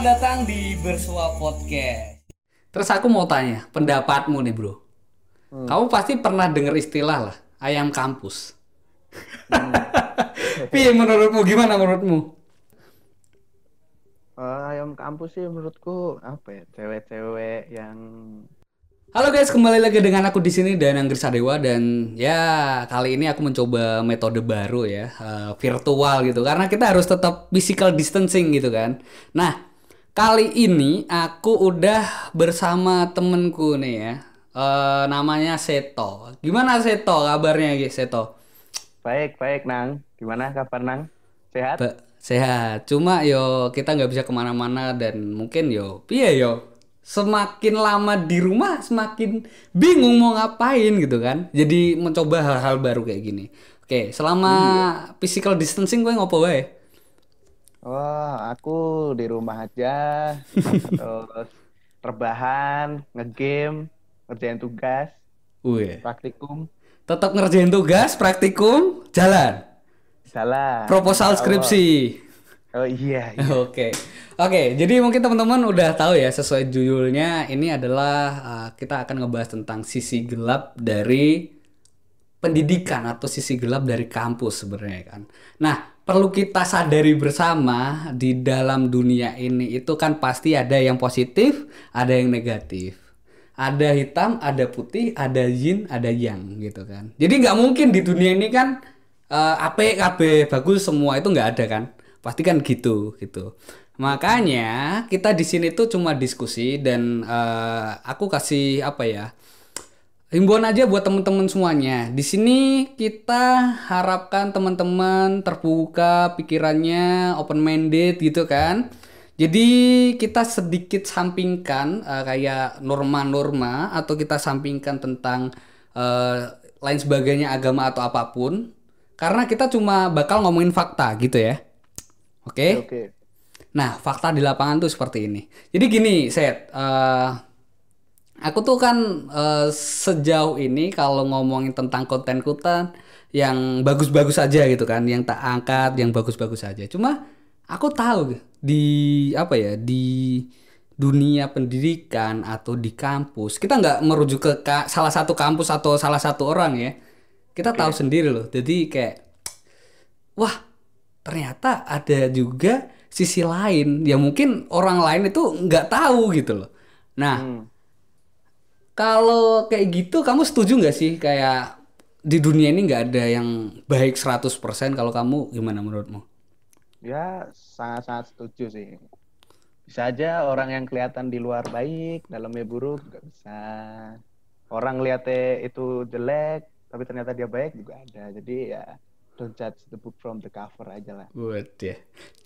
Selamat datang di Bersua Podcast. Terus aku mau tanya, pendapatmu nih bro. Kamu pasti pernah dengar istilah lah, ayam kampus. Piye menurutmu, gimana menurutmu? Eh, ayam kampus sih menurutku apa ya cewek-cewek yang Halo guys, kembali lagi dengan aku di sini dan Anggris Sadewa dan ya kali ini aku mencoba metode baru ya, eh, virtual gitu karena kita harus tetap physical distancing gitu kan. Nah, kali ini aku udah bersama temenku nih ya. Eh, namanya Seto. Gimana Seto kabarnya guys, Seto? baik baik nang gimana kabar nang sehat Ba- sehat. Cuma yo kita nggak bisa ke mana-mana dan mungkin yo, piye yo, semakin lama di rumah semakin bingung mau ngapain gitu kan. Jadi mencoba hal-hal baru kayak gini. Oke, selama physical distancing gue ngopo wae? Wah aku di rumah aja terus rebahan ngegame ngerjain tugas Wih, praktikum tetap ngerjain tugas, praktikum, jalan. salah Proposal skripsi. oh iya, iya. Oke, oke. Jadi mungkin teman-teman udah tahu ya sesuai judulnya ini adalah uh, kita akan ngebahas tentang sisi gelap dari pendidikan atau sisi gelap dari kampus sebenarnya kan. Nah, perlu kita sadari bersama di dalam dunia ini itu kan pasti ada yang positif, ada yang negatif. Ada hitam, ada putih, ada yin, ada yang gitu kan. Jadi nggak mungkin di dunia ini kan eh AP, KB, bagus semua itu nggak ada kan. Pasti kan gitu gitu. Makanya kita di sini tuh cuma diskusi dan eh, aku kasih apa ya? Himbauan aja buat teman-teman semuanya. Di sini kita harapkan teman-teman terbuka pikirannya, open minded gitu kan. Jadi kita sedikit sampingkan eh, kayak norma-norma atau kita sampingkan tentang eh, lain sebagainya agama atau apa pun. Karena kita cuma bakal ngomongin fakta gitu ya. Oke? oke Nah, fakta di lapangan tuh seperti ini. Jadi gini, Set, eh, aku tuh kan eh, sejauh ini kalau ngomongin tentang konten-konten yang bagus-bagus aja gitu kan, yang tak angkat, yang bagus-bagus aja. Cuma aku tahu di apa ya di dunia pendidikan atau di kampus kita nggak merujuk ke ka- salah satu kampus atau salah satu orang ya. Kita tahu sendiri loh. Jadi kayak wah ternyata ada juga sisi lain yang mungkin orang lain itu nggak tahu gitu loh. Nah, Hmm. Kalau kayak gitu kamu setuju nggak sih kayak di dunia ini nggak ada yang baik 100% kalau kamu gimana menurutmu? ya sangat-sangat setuju sih bisa aja orang yang kelihatan di luar baik dalamnya buruk nggak bisa orang lihatnya itu jelek tapi ternyata dia baik juga ada jadi ya don't judge the book from the cover aja lah Good ya.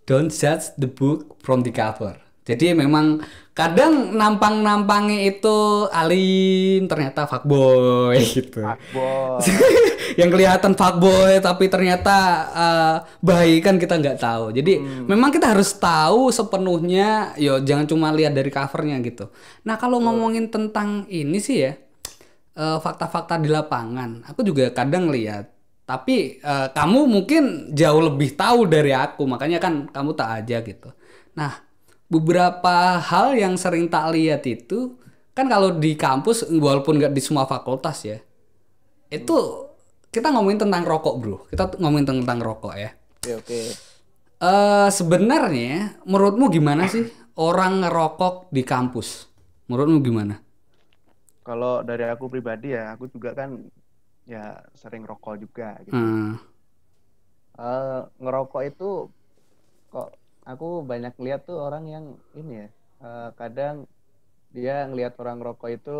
Don't judge the book from the cover. Jadi memang kadang nampang-nampangnya itu alim ternyata fuckboy gitu. Fuckboy. yang kelihatan fuckboy tapi ternyata eh, baik kan kita nggak tahu. Jadi memang kita harus tahu sepenuhnya. Yo jangan cuma lihat dari covernya gitu. Nah kalau ngomongin tentang ini sih ya eh, fakta-fakta di lapangan, aku juga kadang lihat. Tapi eh, kamu mungkin jauh lebih tahu dari aku, makanya kan kamu tak aja gitu. Nah beberapa hal yang sering tak lihat itu kan kalau di kampus walaupun nggak di semua fakultas ya itu kita ngomongin tentang rokok bro. Kita ngomongin tentang rokok ya. Oke oke. Eh sebenarnya menurutmu gimana sih orang ngerokok di kampus? Menurutmu gimana? Kalau dari aku pribadi ya aku juga kan ya sering rokok juga gitu. Hmm, Eh, ngerokok itu kok aku banyak lihat tuh orang yang ini ya eh, kadang dia ngelihat orang ngerokok itu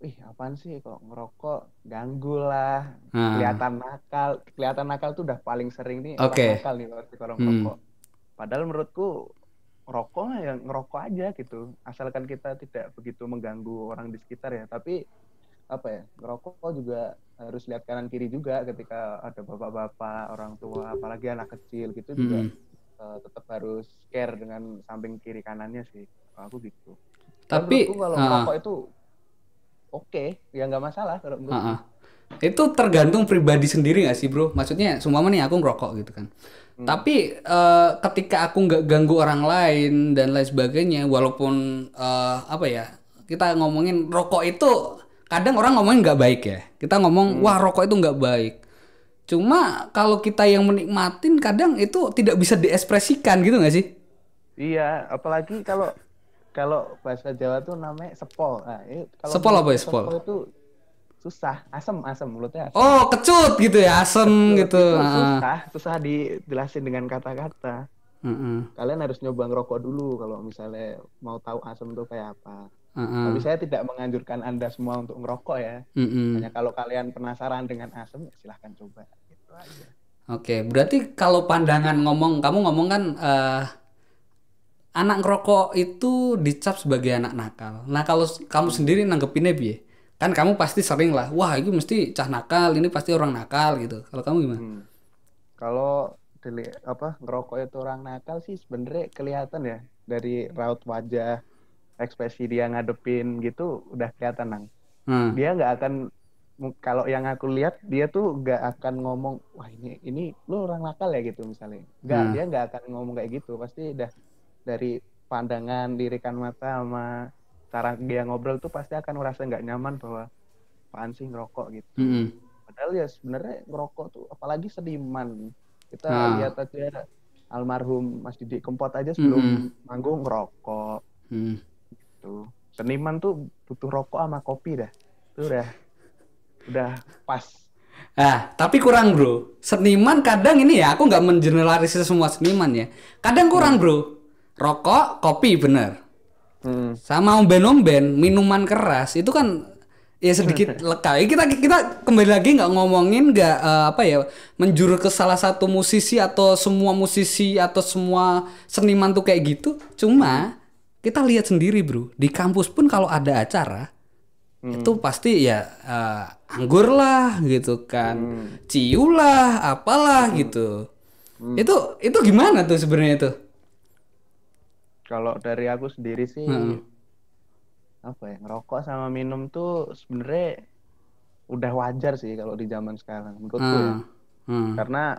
ih apaan sih kok ngerokok ganggu lah Ah. kelihatan nakal kelihatan nakal tuh udah paling sering nih orang Oke. nakal nih kalau orang Hmm. ngerokok padahal menurutku rokok ya ngerokok aja gitu asalkan kita tidak begitu mengganggu orang di sekitar ya tapi apa ya ngerokok juga harus lihat kanan kiri juga ketika ada bapak-bapak orang tua apalagi anak kecil gitu juga Hmm. eh, tetap harus care dengan samping kiri kanannya sih aku gitu Tapi, kalau ah. ngerokok itu oke ya nggak masalah kalau ah, ah. Itu tergantung pribadi sendiri gak sih bro? Maksudnya semua nih aku ngerokok gitu kan. Tapi eh, ketika aku nggak ganggu orang lain dan lain sebagainya, walaupun eh, apa ya kita ngomongin rokok itu kadang orang ngomongin nggak baik ya. Kita ngomong wah rokok itu nggak baik. Cuma kalau kita yang menikmatin kadang itu tidak bisa diekspresikan gitu nggak sih? Iya, apalagi kalau kalau bahasa Jawa tuh namanya sepol. Nah, ini kalau Sepol apa ya, mulut sepol? itu susah, asem, asem mulutnya asem. Oh kecut gitu ya asem gitu. Itu Ah. susah, susah dijelasin dengan kata-kata. Heeh. Kalian harus nyoba ngerokok dulu kalau misalnya mau tahu asem tuh kayak apa. Heeh. Tapi saya tidak menganjurkan Anda semua untuk ngerokok ya. Mm-mm. Hanya kalau kalian penasaran dengan asem, ya silahkan coba. Oke, berarti kalau pandangan ngomong, kamu ngomong kan eh, anak ngerokok itu dicap sebagai anak nakal. Nah kalau kamu sendiri nanggepinnya piye? Kan kamu pasti sering lah, wah ini mesti cah nakal, ini pasti orang nakal gitu. Kalau kamu gimana? Hmm. Kalau dili- apa ngerokok itu orang nakal sih sebenarnya kelihatan ya dari raut wajah, ekspresi dia ngadepin gitu udah kelihatan nang. Hmm. Dia nggak akan kalau yang aku lihat dia tuh nggak akan ngomong wah ini ini lu orang nakal ya gitu misalnya. Nggak, Hmm. dia nggak akan ngomong kayak gitu. Pasti udah dari pandangan, lirikan mata sama cara dia ngobrol tuh pasti akan merasa nggak nyaman bahwa apaan sih ngerokok gitu. Mm-mm. Padahal ya sebenarnya ngerokok tuh apalagi seniman. Kita Nah. lihat aja almarhum Mas Didi Kempot aja sebelum manggung ngerokok Hmm. tuh. Seniman tuh butuh rokok sama kopi dah. Itu udah udah pas. Ah, tapi kurang bro. Seniman kadang ini ya, aku nggak mengeneralisir semua seniman ya. Kadang kurang bro. Rokok, kopi bener. Hmm. sama omben-omben minuman keras itu kan ya sedikit lekal. Ya, kita kita kembali lagi nggak ngomongin nggak eh, apa ya menjuru ke salah satu musisi atau semua musisi atau semua seniman tuh kayak gitu. Cuma kita lihat sendiri bro di kampus pun kalau ada acara itu pasti ya eh, anggur lah gitu kan, ciu lah, apalah gitu. Itu itu gimana tuh sebenarnya tuh? Kalau dari aku sendiri sih Heeh. apa ya ngerokok sama minum tuh sebenarnya udah wajar sih kalau di zaman sekarang menurutku ya. Hmm. Hmm. Karena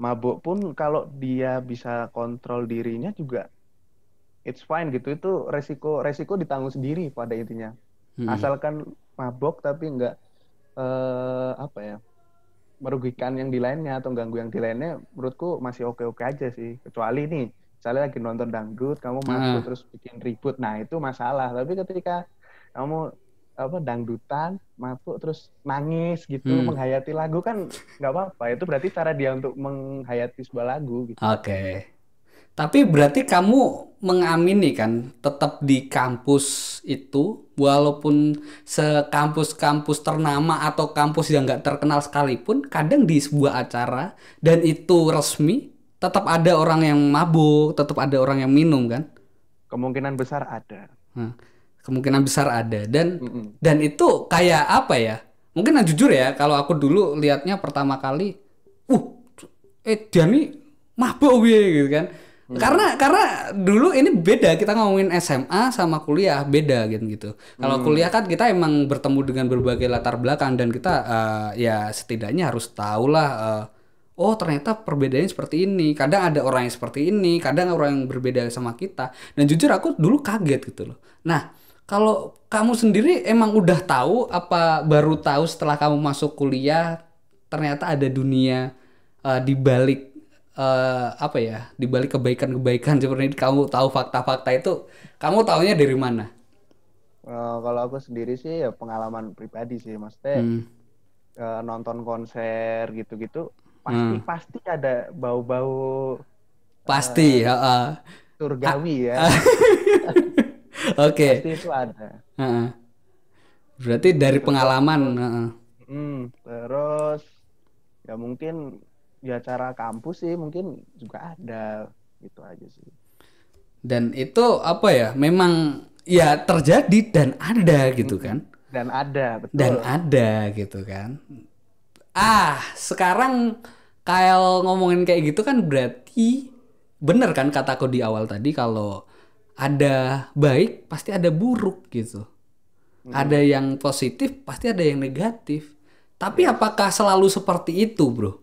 mabuk pun kalau dia bisa kontrol dirinya juga it's fine gitu. Itu resiko resiko ditanggung sendiri pada intinya. Hmm. Asalkan mabuk tapi nggak eh, apa ya merugikan yang di lainnya atau ganggu yang di lainnya, menurutku masih oke-oke aja sih. Kecuali nih, misalnya lagi nonton dangdut, kamu Ah. mabuk terus bikin ribut, nah itu masalah. Tapi ketika kamu apa dangdutan, mabuk terus nangis gitu, Hmm. menghayati lagu kan nggak apa-apa. Itu berarti cara dia untuk menghayati sebuah lagu gitu. Oke. Tapi berarti kamu mengamini kan tetap di kampus itu walaupun sekampus-kampus ternama atau kampus yang nggak terkenal sekalipun kadang di sebuah acara dan itu resmi tetap ada orang yang mabuk, tetap ada orang yang minum kan? Kemungkinan besar ada. Nah, kemungkinan besar ada dan Mm-mm. dan itu kayak apa ya? Mungkin nah, jujur ya, kalau aku dulu lihatnya pertama kali, uh, eh dia nih mabuk piye," gitu kan. Karena karena dulu ini beda kita ngomongin SMA sama kuliah beda gitu gitu. Kalau kuliah kan kita emang bertemu dengan berbagai latar belakang dan kita eh, ya setidaknya harus tahu lah eh, oh ternyata perbedaannya seperti ini. Kadang ada orang yang seperti ini, kadang orang yang berbeda sama kita. Dan jujur aku dulu kaget gitu loh. Nah, kalau kamu sendiri emang udah tahu apa baru tahu setelah kamu masuk kuliah ternyata ada dunia eh, di balik eh, apa ya di balik kebaikan-kebaikan seperti ini kamu tahu fakta-fakta itu kamu taunya dari mana? Eh, kalau aku sendiri sih ya pengalaman pribadi sih, maksudnya Hmm. eh, nonton konser gitu-gitu pasti Hmm. pasti ada bau-bau Pasti, heeh. surgawi ya, Oke. pasti itu ada. heeh. Berarti dari pengalaman, heeh. Hmm, terus ya mungkin di acara kampus sih mungkin juga ada gitu aja sih. Dan itu apa ya? Memang ya terjadi dan ada gitu kan? Dan ada betul. Dan ada gitu kan? Ah, sekarang Kyle ngomongin kayak gitu kan berarti bener kan kataku di awal tadi kalau ada baik pasti ada buruk gitu. Ada yang positif pasti ada yang negatif. Tapi apakah selalu seperti itu, Bro?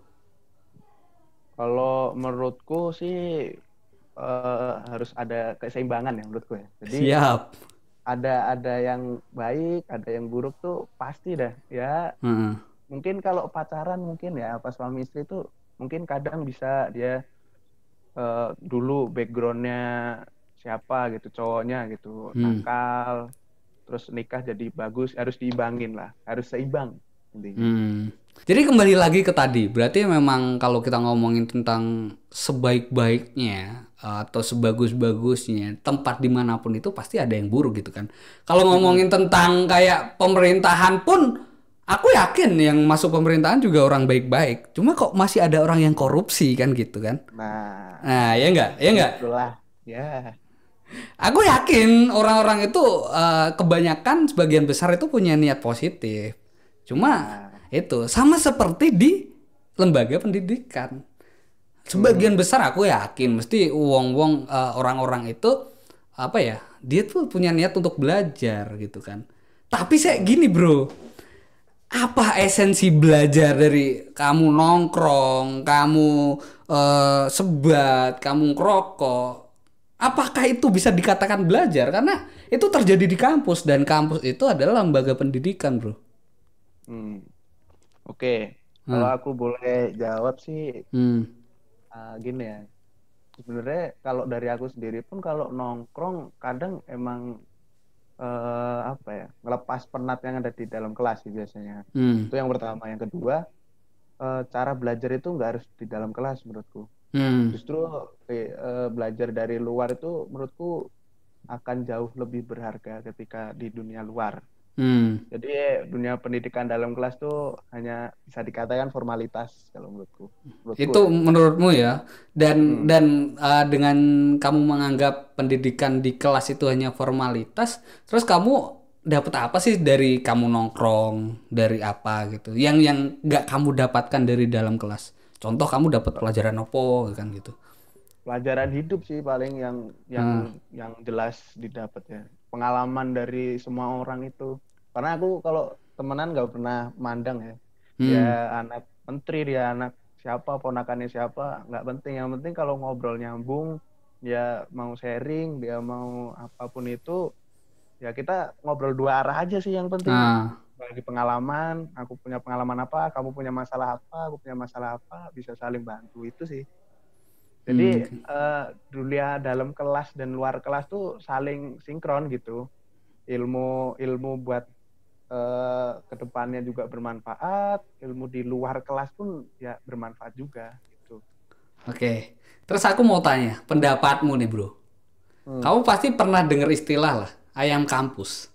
Kalau menurutku sih eh, harus ada keseimbangan ya menurutku ya. Jadi Siap. ada ada yang baik, ada yang buruk tuh pasti dah. Ya Heeh. mungkin kalau pacaran mungkin ya pas suami istri tuh mungkin kadang bisa dia eh, dulu backgroundnya siapa gitu cowoknya gitu Hmm. nakal terus nikah jadi bagus harus diimbangin lah harus seimbang intinya. Hmm. Jadi kembali lagi ke tadi, berarti memang kalau kita ngomongin tentang sebaik-baiknya atau sebagus-bagusnya tempat di mana pun itu pasti ada yang buruk gitu kan. Kalau ngomongin tentang kayak pemerintahan pun, aku yakin yang masuk pemerintahan juga orang baik-baik. Cuma kok masih ada orang yang korupsi kan gitu kan? Nah, Nah, ya enggak, ya enggak. itulah ya. Aku yakin orang-orang itu eh, kebanyakan sebagian besar itu punya niat positif. Cuma itu sama seperti di lembaga pendidikan. Sebagian besar aku yakin mesti uang-uang eh, orang-orang itu apa ya? Dia tuh punya niat untuk belajar gitu kan. Tapi saya gini, Bro. Apa esensi belajar dari kamu nongkrong, kamu eh, sebat, kamu ngerokok? Apakah itu bisa dikatakan belajar? Karena itu terjadi di kampus dan kampus itu adalah lembaga pendidikan, bro. Hmm. Oke, kalau aku boleh jawab sih Hmm. ah, gini ya. Sebenarnya kalau dari aku sendiri pun kalau nongkrong kadang emang eh, apa ya ngelepas penat yang ada di dalam kelas sih biasanya. Hmm. Itu yang pertama. Yang kedua eh, cara belajar itu nggak harus di dalam kelas menurutku. Hmm. Justru eh, belajar dari luar itu menurutku akan jauh lebih berharga ketika di dunia luar. Hmm. Jadi dunia pendidikan dalam kelas tuh hanya bisa dikatakan formalitas kalau menurutku. Menurutku Itu ya. menurutmu ya. Dan dan uh, dengan kamu menganggap pendidikan di kelas itu hanya formalitas, terus kamu dapat apa sih dari kamu nongkrong, dari apa gitu? Yang yang nggak kamu dapatkan dari dalam kelas. Contoh kamu dapat pelajaran apa kan gitu. pelajaran hidup sih paling yang yang Hmm. yang jelas didapat ya. Pengalaman dari semua orang itu. Karena aku kalau temenan nggak pernah mandang ya. Hmm. Dia anak menteri, dia anak siapa, ponakannya siapa, nggak penting. Yang penting kalau ngobrol nyambung, dia mau sharing, dia mau apa pun itu, ya kita ngobrol dua arah aja sih yang penting. Nah, bagi pengalaman, aku punya pengalaman apa, kamu punya masalah apa, aku punya masalah apa, bisa saling bantu itu sih. Jadi eh, dunia dalam kelas dan luar kelas tuh saling sinkron gitu. Ilmu ilmu buat eh, ke depannya juga bermanfaat, ilmu di luar kelas pun ya bermanfaat juga gitu. Oke. Terus aku mau tanya, pendapatmu nih, Bro. Hmm. Kamu pasti pernah dengar istilah lah, ayam kampus.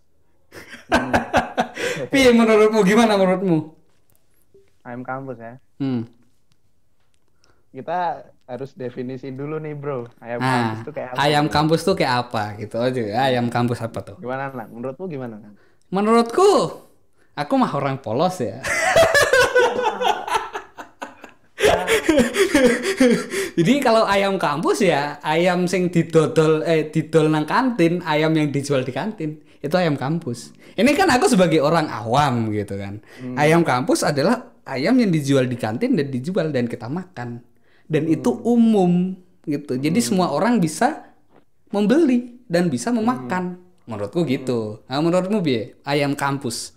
Hmm. Piye menurutmu gimana menurutmu? Ayam kampus ya. Hmm. Kita harus definisi dulu nih bro. Ayam Nah, kampus tuh kayak apa? ayam kampus tuh kayak apa gitu aja. Ayam kampus apa tuh? Gimana nak? Menurutmu gimana? Nak? Menurutku, aku mah orang polos ya. Jadi kalau ayam kampus ya ayam sing didodol eh didol nang kantin, ayam yang dijual di kantin itu ayam kampus. Ini kan aku sebagai orang awam gitu kan. Ayam kampus adalah ayam yang dijual di kantin dan dijual dan kita makan. Dan itu umum gitu. Jadi semua orang bisa membeli dan bisa memakan. Menurutku gitu. Nah, menurutmu bi ayam kampus?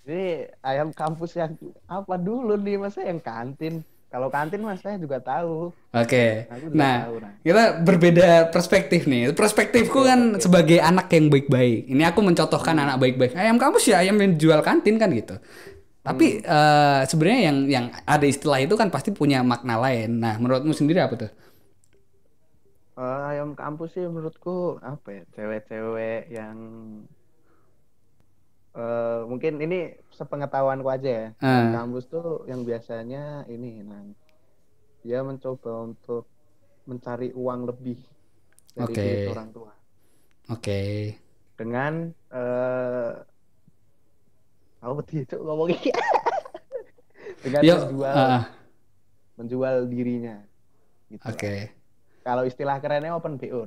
Jadi ayam kampus yang apa dulu nih masa yang kantin? Kalau kantin mas saya juga tahu. Oke. Juga Nah, tahu, nah. kita berbeda perspektif nih. Perspektifku kan sebagai anak yang baik-baik. Ini aku mencontohkan Hmm. anak baik-baik. Ayam kampus ya ayam yang dijual kantin kan gitu. Tapi Hmm. eh, sebenarnya yang yang ada istilah itu kan pasti punya makna lain. Nah, menurutmu sendiri apa tuh? Eh, ayam kampus sih menurutku apa ya cewek-cewek yang eh mungkin ini sepengetahuanku aja ya. Ah. Kampus tuh yang biasanya ini Nan. Dia mencoba untuk mencari uang lebih dari duit orang tua Oke. dengan eh apa itu ngomongnya dengan Yuk, menjual ah, menjual dirinya gitu. Oke. Kalau istilah kerennya open BO.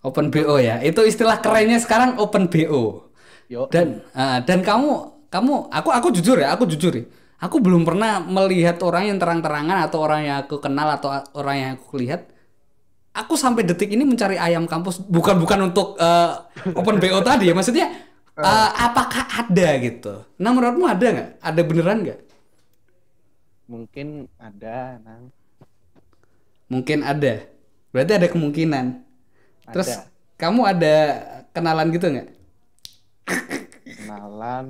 Open BO ya. Itu istilah kerennya sekarang open BO. Yo. Dan ah, dan kamu kamu aku aku jujur ya, aku jujur ya. Aku belum pernah melihat orang yang terang-terangan atau orang yang aku kenal atau orang yang aku lihat. Aku sampai detik ini mencari ayam kampus bukan bukan untuk eh, open BO tadi ya. Maksudnya eh, apakah ada gitu? Nah menurutmu ada nggak? Ada beneran nggak? Mungkin ada, Nang. Mungkin ada. Berarti ada kemungkinan. Terus Ada. kamu ada kenalan gitu nggak? Kenalan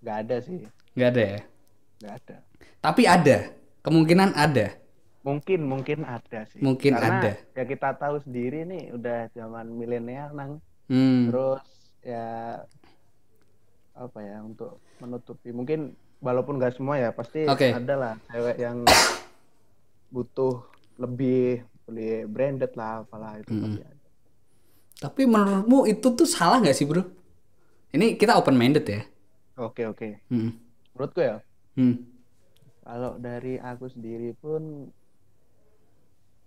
nggak ada sih, Nggak ada ya. nggak ada. Tapi ada. Kemungkinan ada. Mungkin mungkin ada sih. Mungkin Karena ada. ya kita tahu sendiri nih udah zaman milenial nang. Hmm. Terus ya apa ya untuk menutupi mungkin walaupun nggak semua ya pasti Oke. ada lah cewek yang butuh lebih beli branded lah apalah itu Hmm. pasti ada. Tapi menurutmu itu tuh salah nggak sih bro? Ini kita open minded ya. Oke oke. Hmm. Menurutku ya Hmm. kalau dari aku sendiri pun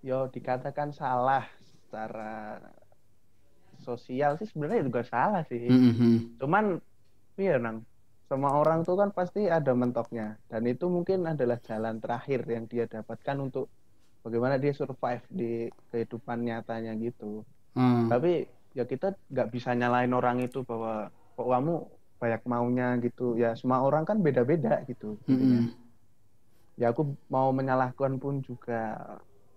yo dikatakan salah secara sosial sih sebenarnya juga salah sih. Hmm, hmm, hmm. Cuman iya nang semua orang tuh kan pasti ada mentoknya dan itu mungkin adalah jalan terakhir yang dia dapatkan untuk bagaimana dia survive di kehidupan nyatanya gitu. Hmm. Tapi ya kita nggak bisa nyalain orang itu bahwa kok kamu banyak maunya gitu. Ya semua orang kan beda-beda gitu. Hmm. Ya aku mau menyalahkan pun juga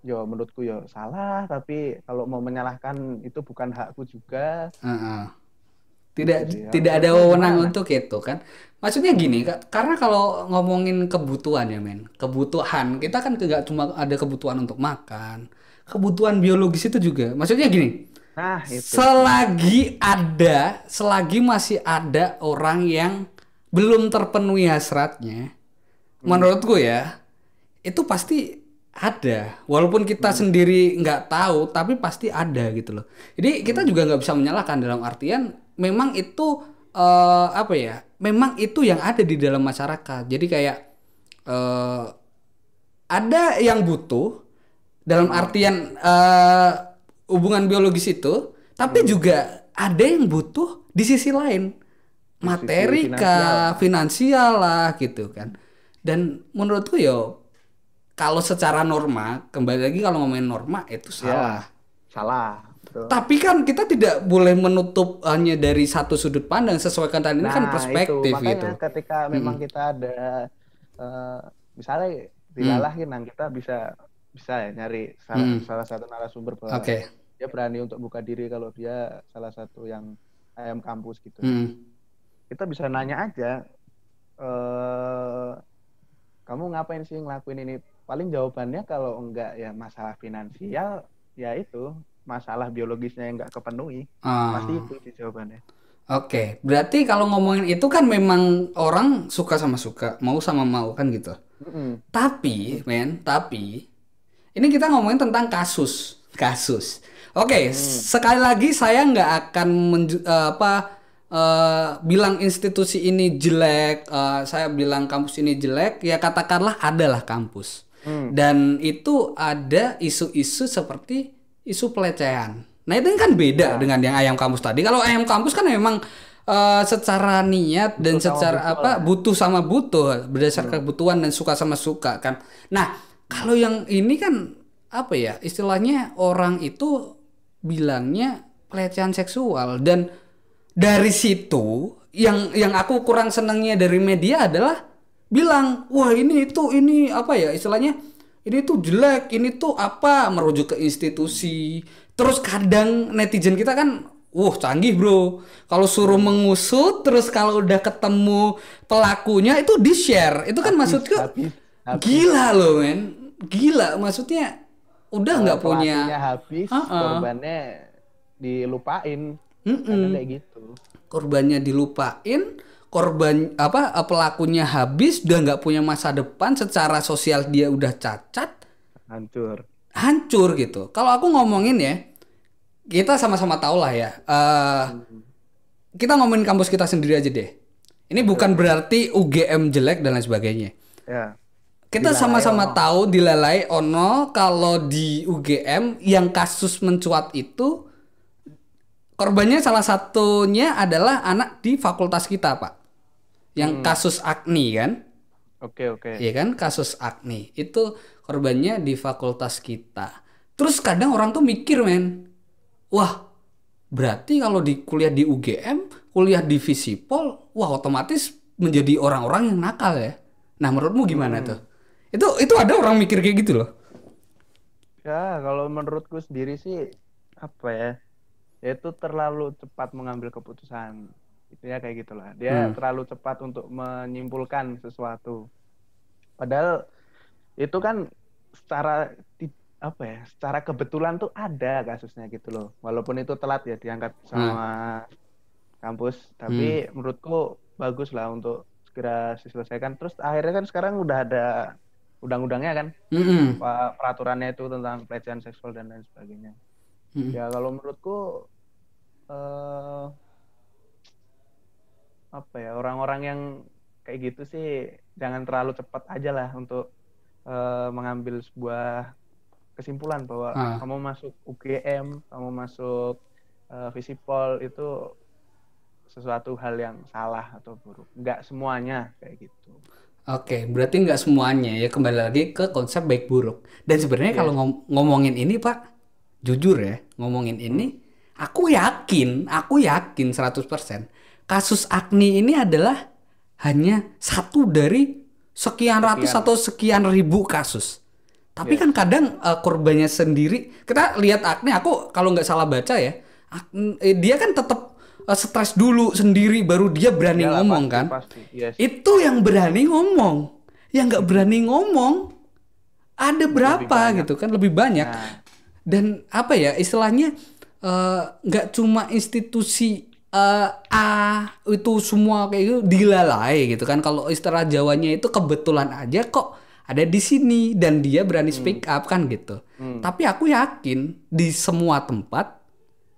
yo menurutku yo salah tapi kalau mau menyalahkan itu bukan hakku juga. Heeh. Tidak sih, tidak aku ada wewenang untuk itu kan. Maksudnya gini, karena kalau ngomongin kebutuhan ya, men. Kebutuhan, kita kan nggak cuma ada kebutuhan untuk makan. Kebutuhan biologis itu juga. Maksudnya gini, Nah, itu. selagi ada, selagi masih ada orang yang belum terpenuhi hasratnya, menurutku ya, itu pasti ada. Walaupun kita sendiri nggak tahu, tapi pasti ada gitu loh. Jadi kita juga nggak bisa menyalahkan dalam artian memang itu eh, apa ya? Memang itu yang ada di dalam masyarakat. Jadi kayak eh, ada yang butuh dalam artian eh, hubungan biologis itu, tapi juga ada yang butuh di sisi lain materi kah, finansial lah gitu kan. Dan menurutku yo kalau secara norma, kembali lagi kalau ngomongin norma itu salah. salah. Betul. Tapi kan kita tidak boleh menutup hanya dari satu sudut pandang sesuai kata ini kan Nah, perspektif itu. Makanya gitu. ketika memang kita ada eh, misalnya dilalahin nang kita bisa bisa ya nyari salah, Hmm. salah satu narasumber bahwa Oke. dia berani untuk buka diri kalau dia salah satu yang ayam kampus gitu. Hmm. Kita bisa nanya aja eh kamu ngapain sih ngelakuin ini? Paling jawabannya kalau enggak ya masalah finansial ya itu masalah biologisnya yang enggak kepenuhi. Ah. Pasti itu sih jawabannya. Oke, berarti kalau ngomongin itu kan memang orang suka sama suka, mau sama mau kan gitu. Mm-mm. Tapi, men, tapi ini kita ngomongin tentang kasus, kasus. Oke, sekali lagi saya nggak akan menju- eh, apa eh, bilang institusi ini jelek, eh, saya bilang kampus ini jelek, ya katakanlah adalah kampus. Dan itu ada isu-isu seperti isu pelecehan. Nah itu kan beda dengan yang ayam kampus tadi. Kalau ayam kampus kan memang eh, secara niat dan secara apa butuh sama butuh berdasarkan kebutuhan dan suka sama suka kan. Nah kalau yang ini kan apa ya istilahnya orang itu bilangnya pelecehan seksual dan dari situ yang yang aku kurang senangnya dari media adalah bilang wah ini itu ini apa ya istilahnya ini tuh jelek ini tuh apa merujuk ke institusi terus kadang netizen kita kan wah canggih bro kalau suruh mengusut terus kalau udah ketemu pelakunya itu di share itu kan maksudku habis, gila loh men gila maksudnya udah nggak punya habis, Ha-ha. korbannya dilupain. Mm-mm. Kadang kayak gitu. korbannya dilupain korban apa eh, pelakunya habis udah nggak punya masa depan secara sosial dia udah cacat Hancur. hancur gitu. Kalau aku ngomongin ya kita sama-sama tahu lah ya eh, kita ngomongin kampus kita sendiri aja deh. Ini bukan berarti UGM jelek dan lain sebagainya. Ya. kita sama-sama tahu dilalai ono kalau di UGM yang kasus mencuat itu korbannya salah satunya adalah anak di fakultas kita pak yang kasus Agni kan Oke oke. Iya kan kasus Agni itu korbannya di fakultas kita. Terus kadang orang tuh mikir men, wah berarti kalau di kuliah di UGM, kuliah di Visipol, wah otomatis menjadi orang-orang yang nakal ya. Nah menurutmu gimana tuh? Itu itu ada orang mikir kayak gitu loh. Ya kalau menurutku sendiri sih apa ya? Ya itu terlalu cepat mengambil keputusan. Itu ya kayak gitulah. Dia terlalu cepat untuk menyimpulkan sesuatu. Padahal itu kan secara apa ya? Secara kebetulan tuh ada kasusnya gitu loh. Walaupun itu telat ya diangkat sama kampus, tapi menurutku bagus lah untuk segera diselesaikan. Terus akhirnya kan sekarang udah ada undang-undangnya kan, Mm-mm. pa- peraturannya itu tentang pelecehan seksual dan lain sebagainya. Mm-mm. Ya kalau menurutku eh apa ya orang-orang yang kayak gitu sih jangan terlalu cepat aja lah untuk eh, mengambil sebuah kesimpulan bahwa Ah. kamu masuk UGM, kamu masuk eh, Visipol itu sesuatu hal yang salah atau buruk. Nggak semuanya kayak gitu. Oke, berarti nggak semuanya ya kembali lagi ke konsep baik buruk. Dan sebenarnya kalau ngom- ngomongin ini Pak, jujur ya, ngomongin ini, aku yakin, aku yakin 100% kasus Agni ini adalah hanya satu dari sekian ratus atau sekian ribu kasus. Tapi kan kadang eh, korbannya sendiri, kita lihat Agni, aku kalau nggak salah baca ya, Agni- eh, dia kan tetap eh, stres dulu sendiri, baru dia berani Iyalah, ngomong pasti, kan. Pasti. Yes. Itu yang berani ngomong. Yang nggak berani ngomong ada berapa gitu kan lebih banyak. Nah. Dan apa ya istilahnya eh, nggak cuma institusi eh, A itu semua kayak gitu dilalai gitu kan. Kalau istilah Jawanya itu kebetulan aja kok ada di sini dan dia berani speak up kan gitu. Tapi aku yakin di semua tempat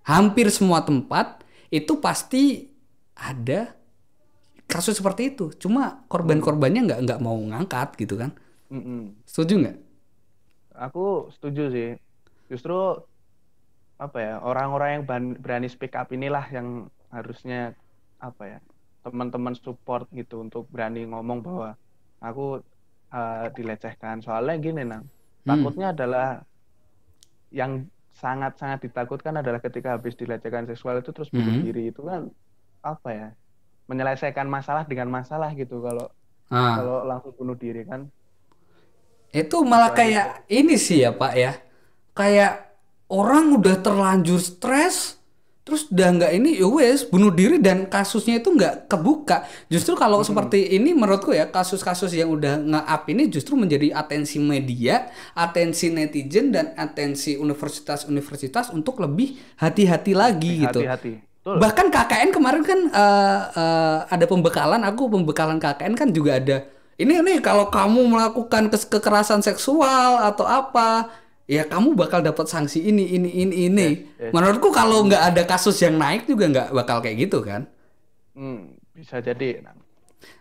hampir semua tempat itu pasti ada kasus seperti itu. Cuma korban-korbannya nggak nggak mau ngangkat gitu kan. Mm-mm. Setuju nggak? Aku setuju sih. Justru apa ya orang-orang yang berani speak up inilah yang harusnya apa ya teman-teman support gitu untuk berani ngomong bahwa aku eh, dilecehkan. Soalnya gini nang, takutnya adalah yang sangat-sangat ditakutkan adalah ketika habis dilecehkan seksual itu terus bunuh Mhm. diri itu kan apa ya menyelesaikan masalah dengan masalah gitu kalau Ah. kalau langsung bunuh diri kan Itu malah kayak ini sih ya Pak ya. Kayak orang udah terlanjur stres, terus udah nggak ini ya wes bunuh diri dan kasusnya itu nggak kebuka. Justru kalau seperti ini menurutku ya kasus-kasus yang udah nge-up ini justru menjadi atensi media, atensi netizen dan atensi universitas-universitas untuk lebih hati-hati lagi gitu. hati-hati betul Bahkan KKN kemarin kan eh, eh, ada pembekalan, aku pembekalan KKN kan juga ada. Ini nih kalau kamu melakukan kekerasan seksual atau apa, ya kamu bakal dapat sanksi ini, ini, ini, ini. yes. Menurutku kalau nggak ada kasus yang naik juga nggak bakal kayak gitu kan. Hmm, bisa jadi.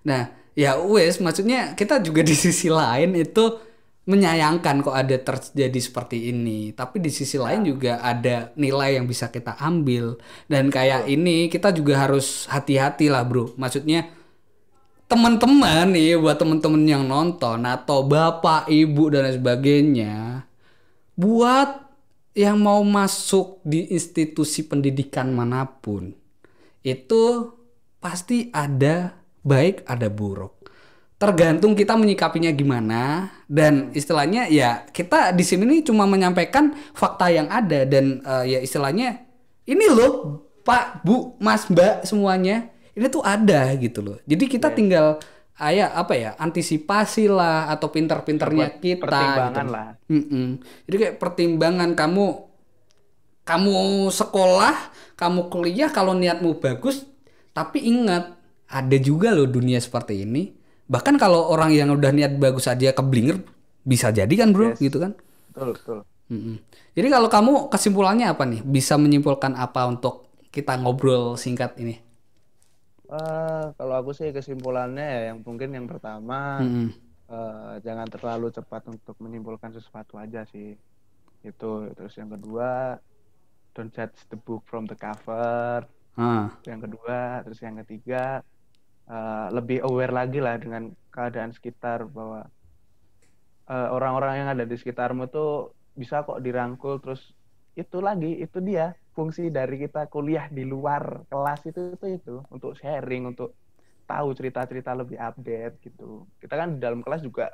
Nah, ya wes, maksudnya kita juga di sisi lain itu menyayangkan kok ada terjadi seperti ini. Tapi di sisi lain juga ada nilai yang bisa kita ambil. Dan kayak ini kita juga harus hati-hati lah bro. Maksudnya teman-teman nih buat teman-teman yang nonton atau bapak, ibu dan lain sebagainya. Buat yang mau masuk di institusi pendidikan mana pun itu pasti ada baik ada buruk. Tergantung kita menyikapinya gimana dan istilahnya ya kita di sini nih cuma menyampaikan fakta yang ada dan eh, ya istilahnya ini loh Pak Bu Mas Mbak semuanya ini tuh ada gitu loh. Jadi kita tinggal ayah apa ya antisipasi lah atau pinter-pinternya kita pertimbangan gitu. lah. Mm-mm. Jadi kayak pertimbangan kamu kamu sekolah, kamu kuliah kalau niatmu bagus, tapi ingat ada juga loh dunia seperti ini. Bahkan kalau orang yang udah niat bagus aja keblinger bisa jadi kan bro, gitu kan? Betul, betul. Mm-mm. Jadi kalau kamu kesimpulannya apa nih? Bisa menyimpulkan apa untuk kita ngobrol singkat ini? Eh, kalau aku sih kesimpulannya ya yang mungkin yang pertama Mm-mm. eh, jangan terlalu cepat untuk menyimpulkan sesuatu aja sih. Itu terus yang kedua don't judge the book from the cover. Ah, Yang kedua, terus yang ketiga eh, lebih aware lagi lah dengan keadaan sekitar bahwa orang-orang yang ada di sekitarmu tuh bisa kok dirangkul terus itu lagi itu dia fungsi dari kita kuliah di luar kelas itu itu itu. Untuk sharing untuk tahu cerita-cerita lebih update gitu. Kita kan di dalam kelas juga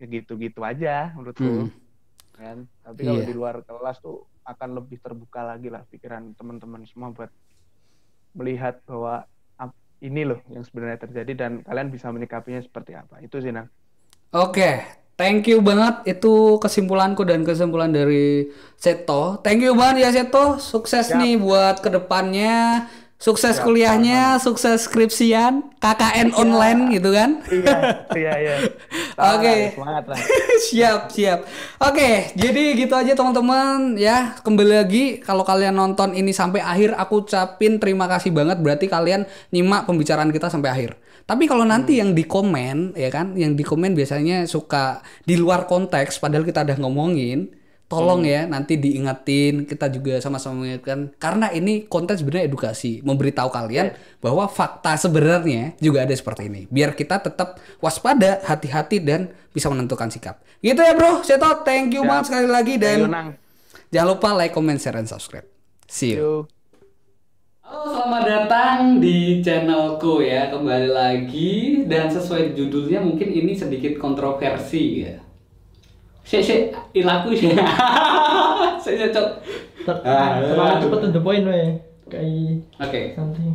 ya gitu-gitu aja menurutku. Hmm. kan? Tapi kalau Iya. di luar kelas tuh akan lebih terbuka lagi lah pikiran teman-teman semua buat melihat bahwa ini loh yang sebenarnya terjadi dan kalian bisa menyikapinya seperti apa. Itu sih nang Oke, thank you banget itu kesimpulanku dan kesimpulan dari Seto. Thank you banget ya Seto. Sukses nih buat ke depannya. Sukses kuliahnya, sukses skripsian, KKN online gitu kan. iya iya iya Oke. siap, siap. Oke, jadi gitu aja teman-teman ya. Kembali lagi kalau kalian nonton ini sampai akhir aku ucapin terima kasih banget berarti kalian nyimak pembicaraan kita sampai akhir. Tapi kalau nanti yang di komen ya kan, yang di komen biasanya suka di luar konteks padahal kita udah ngomongin. Tolong ya nanti diingetin kita juga sama-sama mengingatkan. Karena ini konten sebenarnya edukasi memberitahu kalian bahwa fakta sebenarnya juga ada seperti ini. Biar kita tetap waspada hati-hati dan bisa menentukan sikap. Gitu ya bro. Seto thank you banget sekali lagi dan jangan lupa like comment share dan subscribe. See you. Yuk. Halo, selamat datang di channelku ya. Kembali lagi dan sesuai judulnya mungkin ini sedikit kontroversi ya. Sik sik ilaku sih. Sik sik cok. Ter- terlalu cepet to the point weh kayak Oke. santai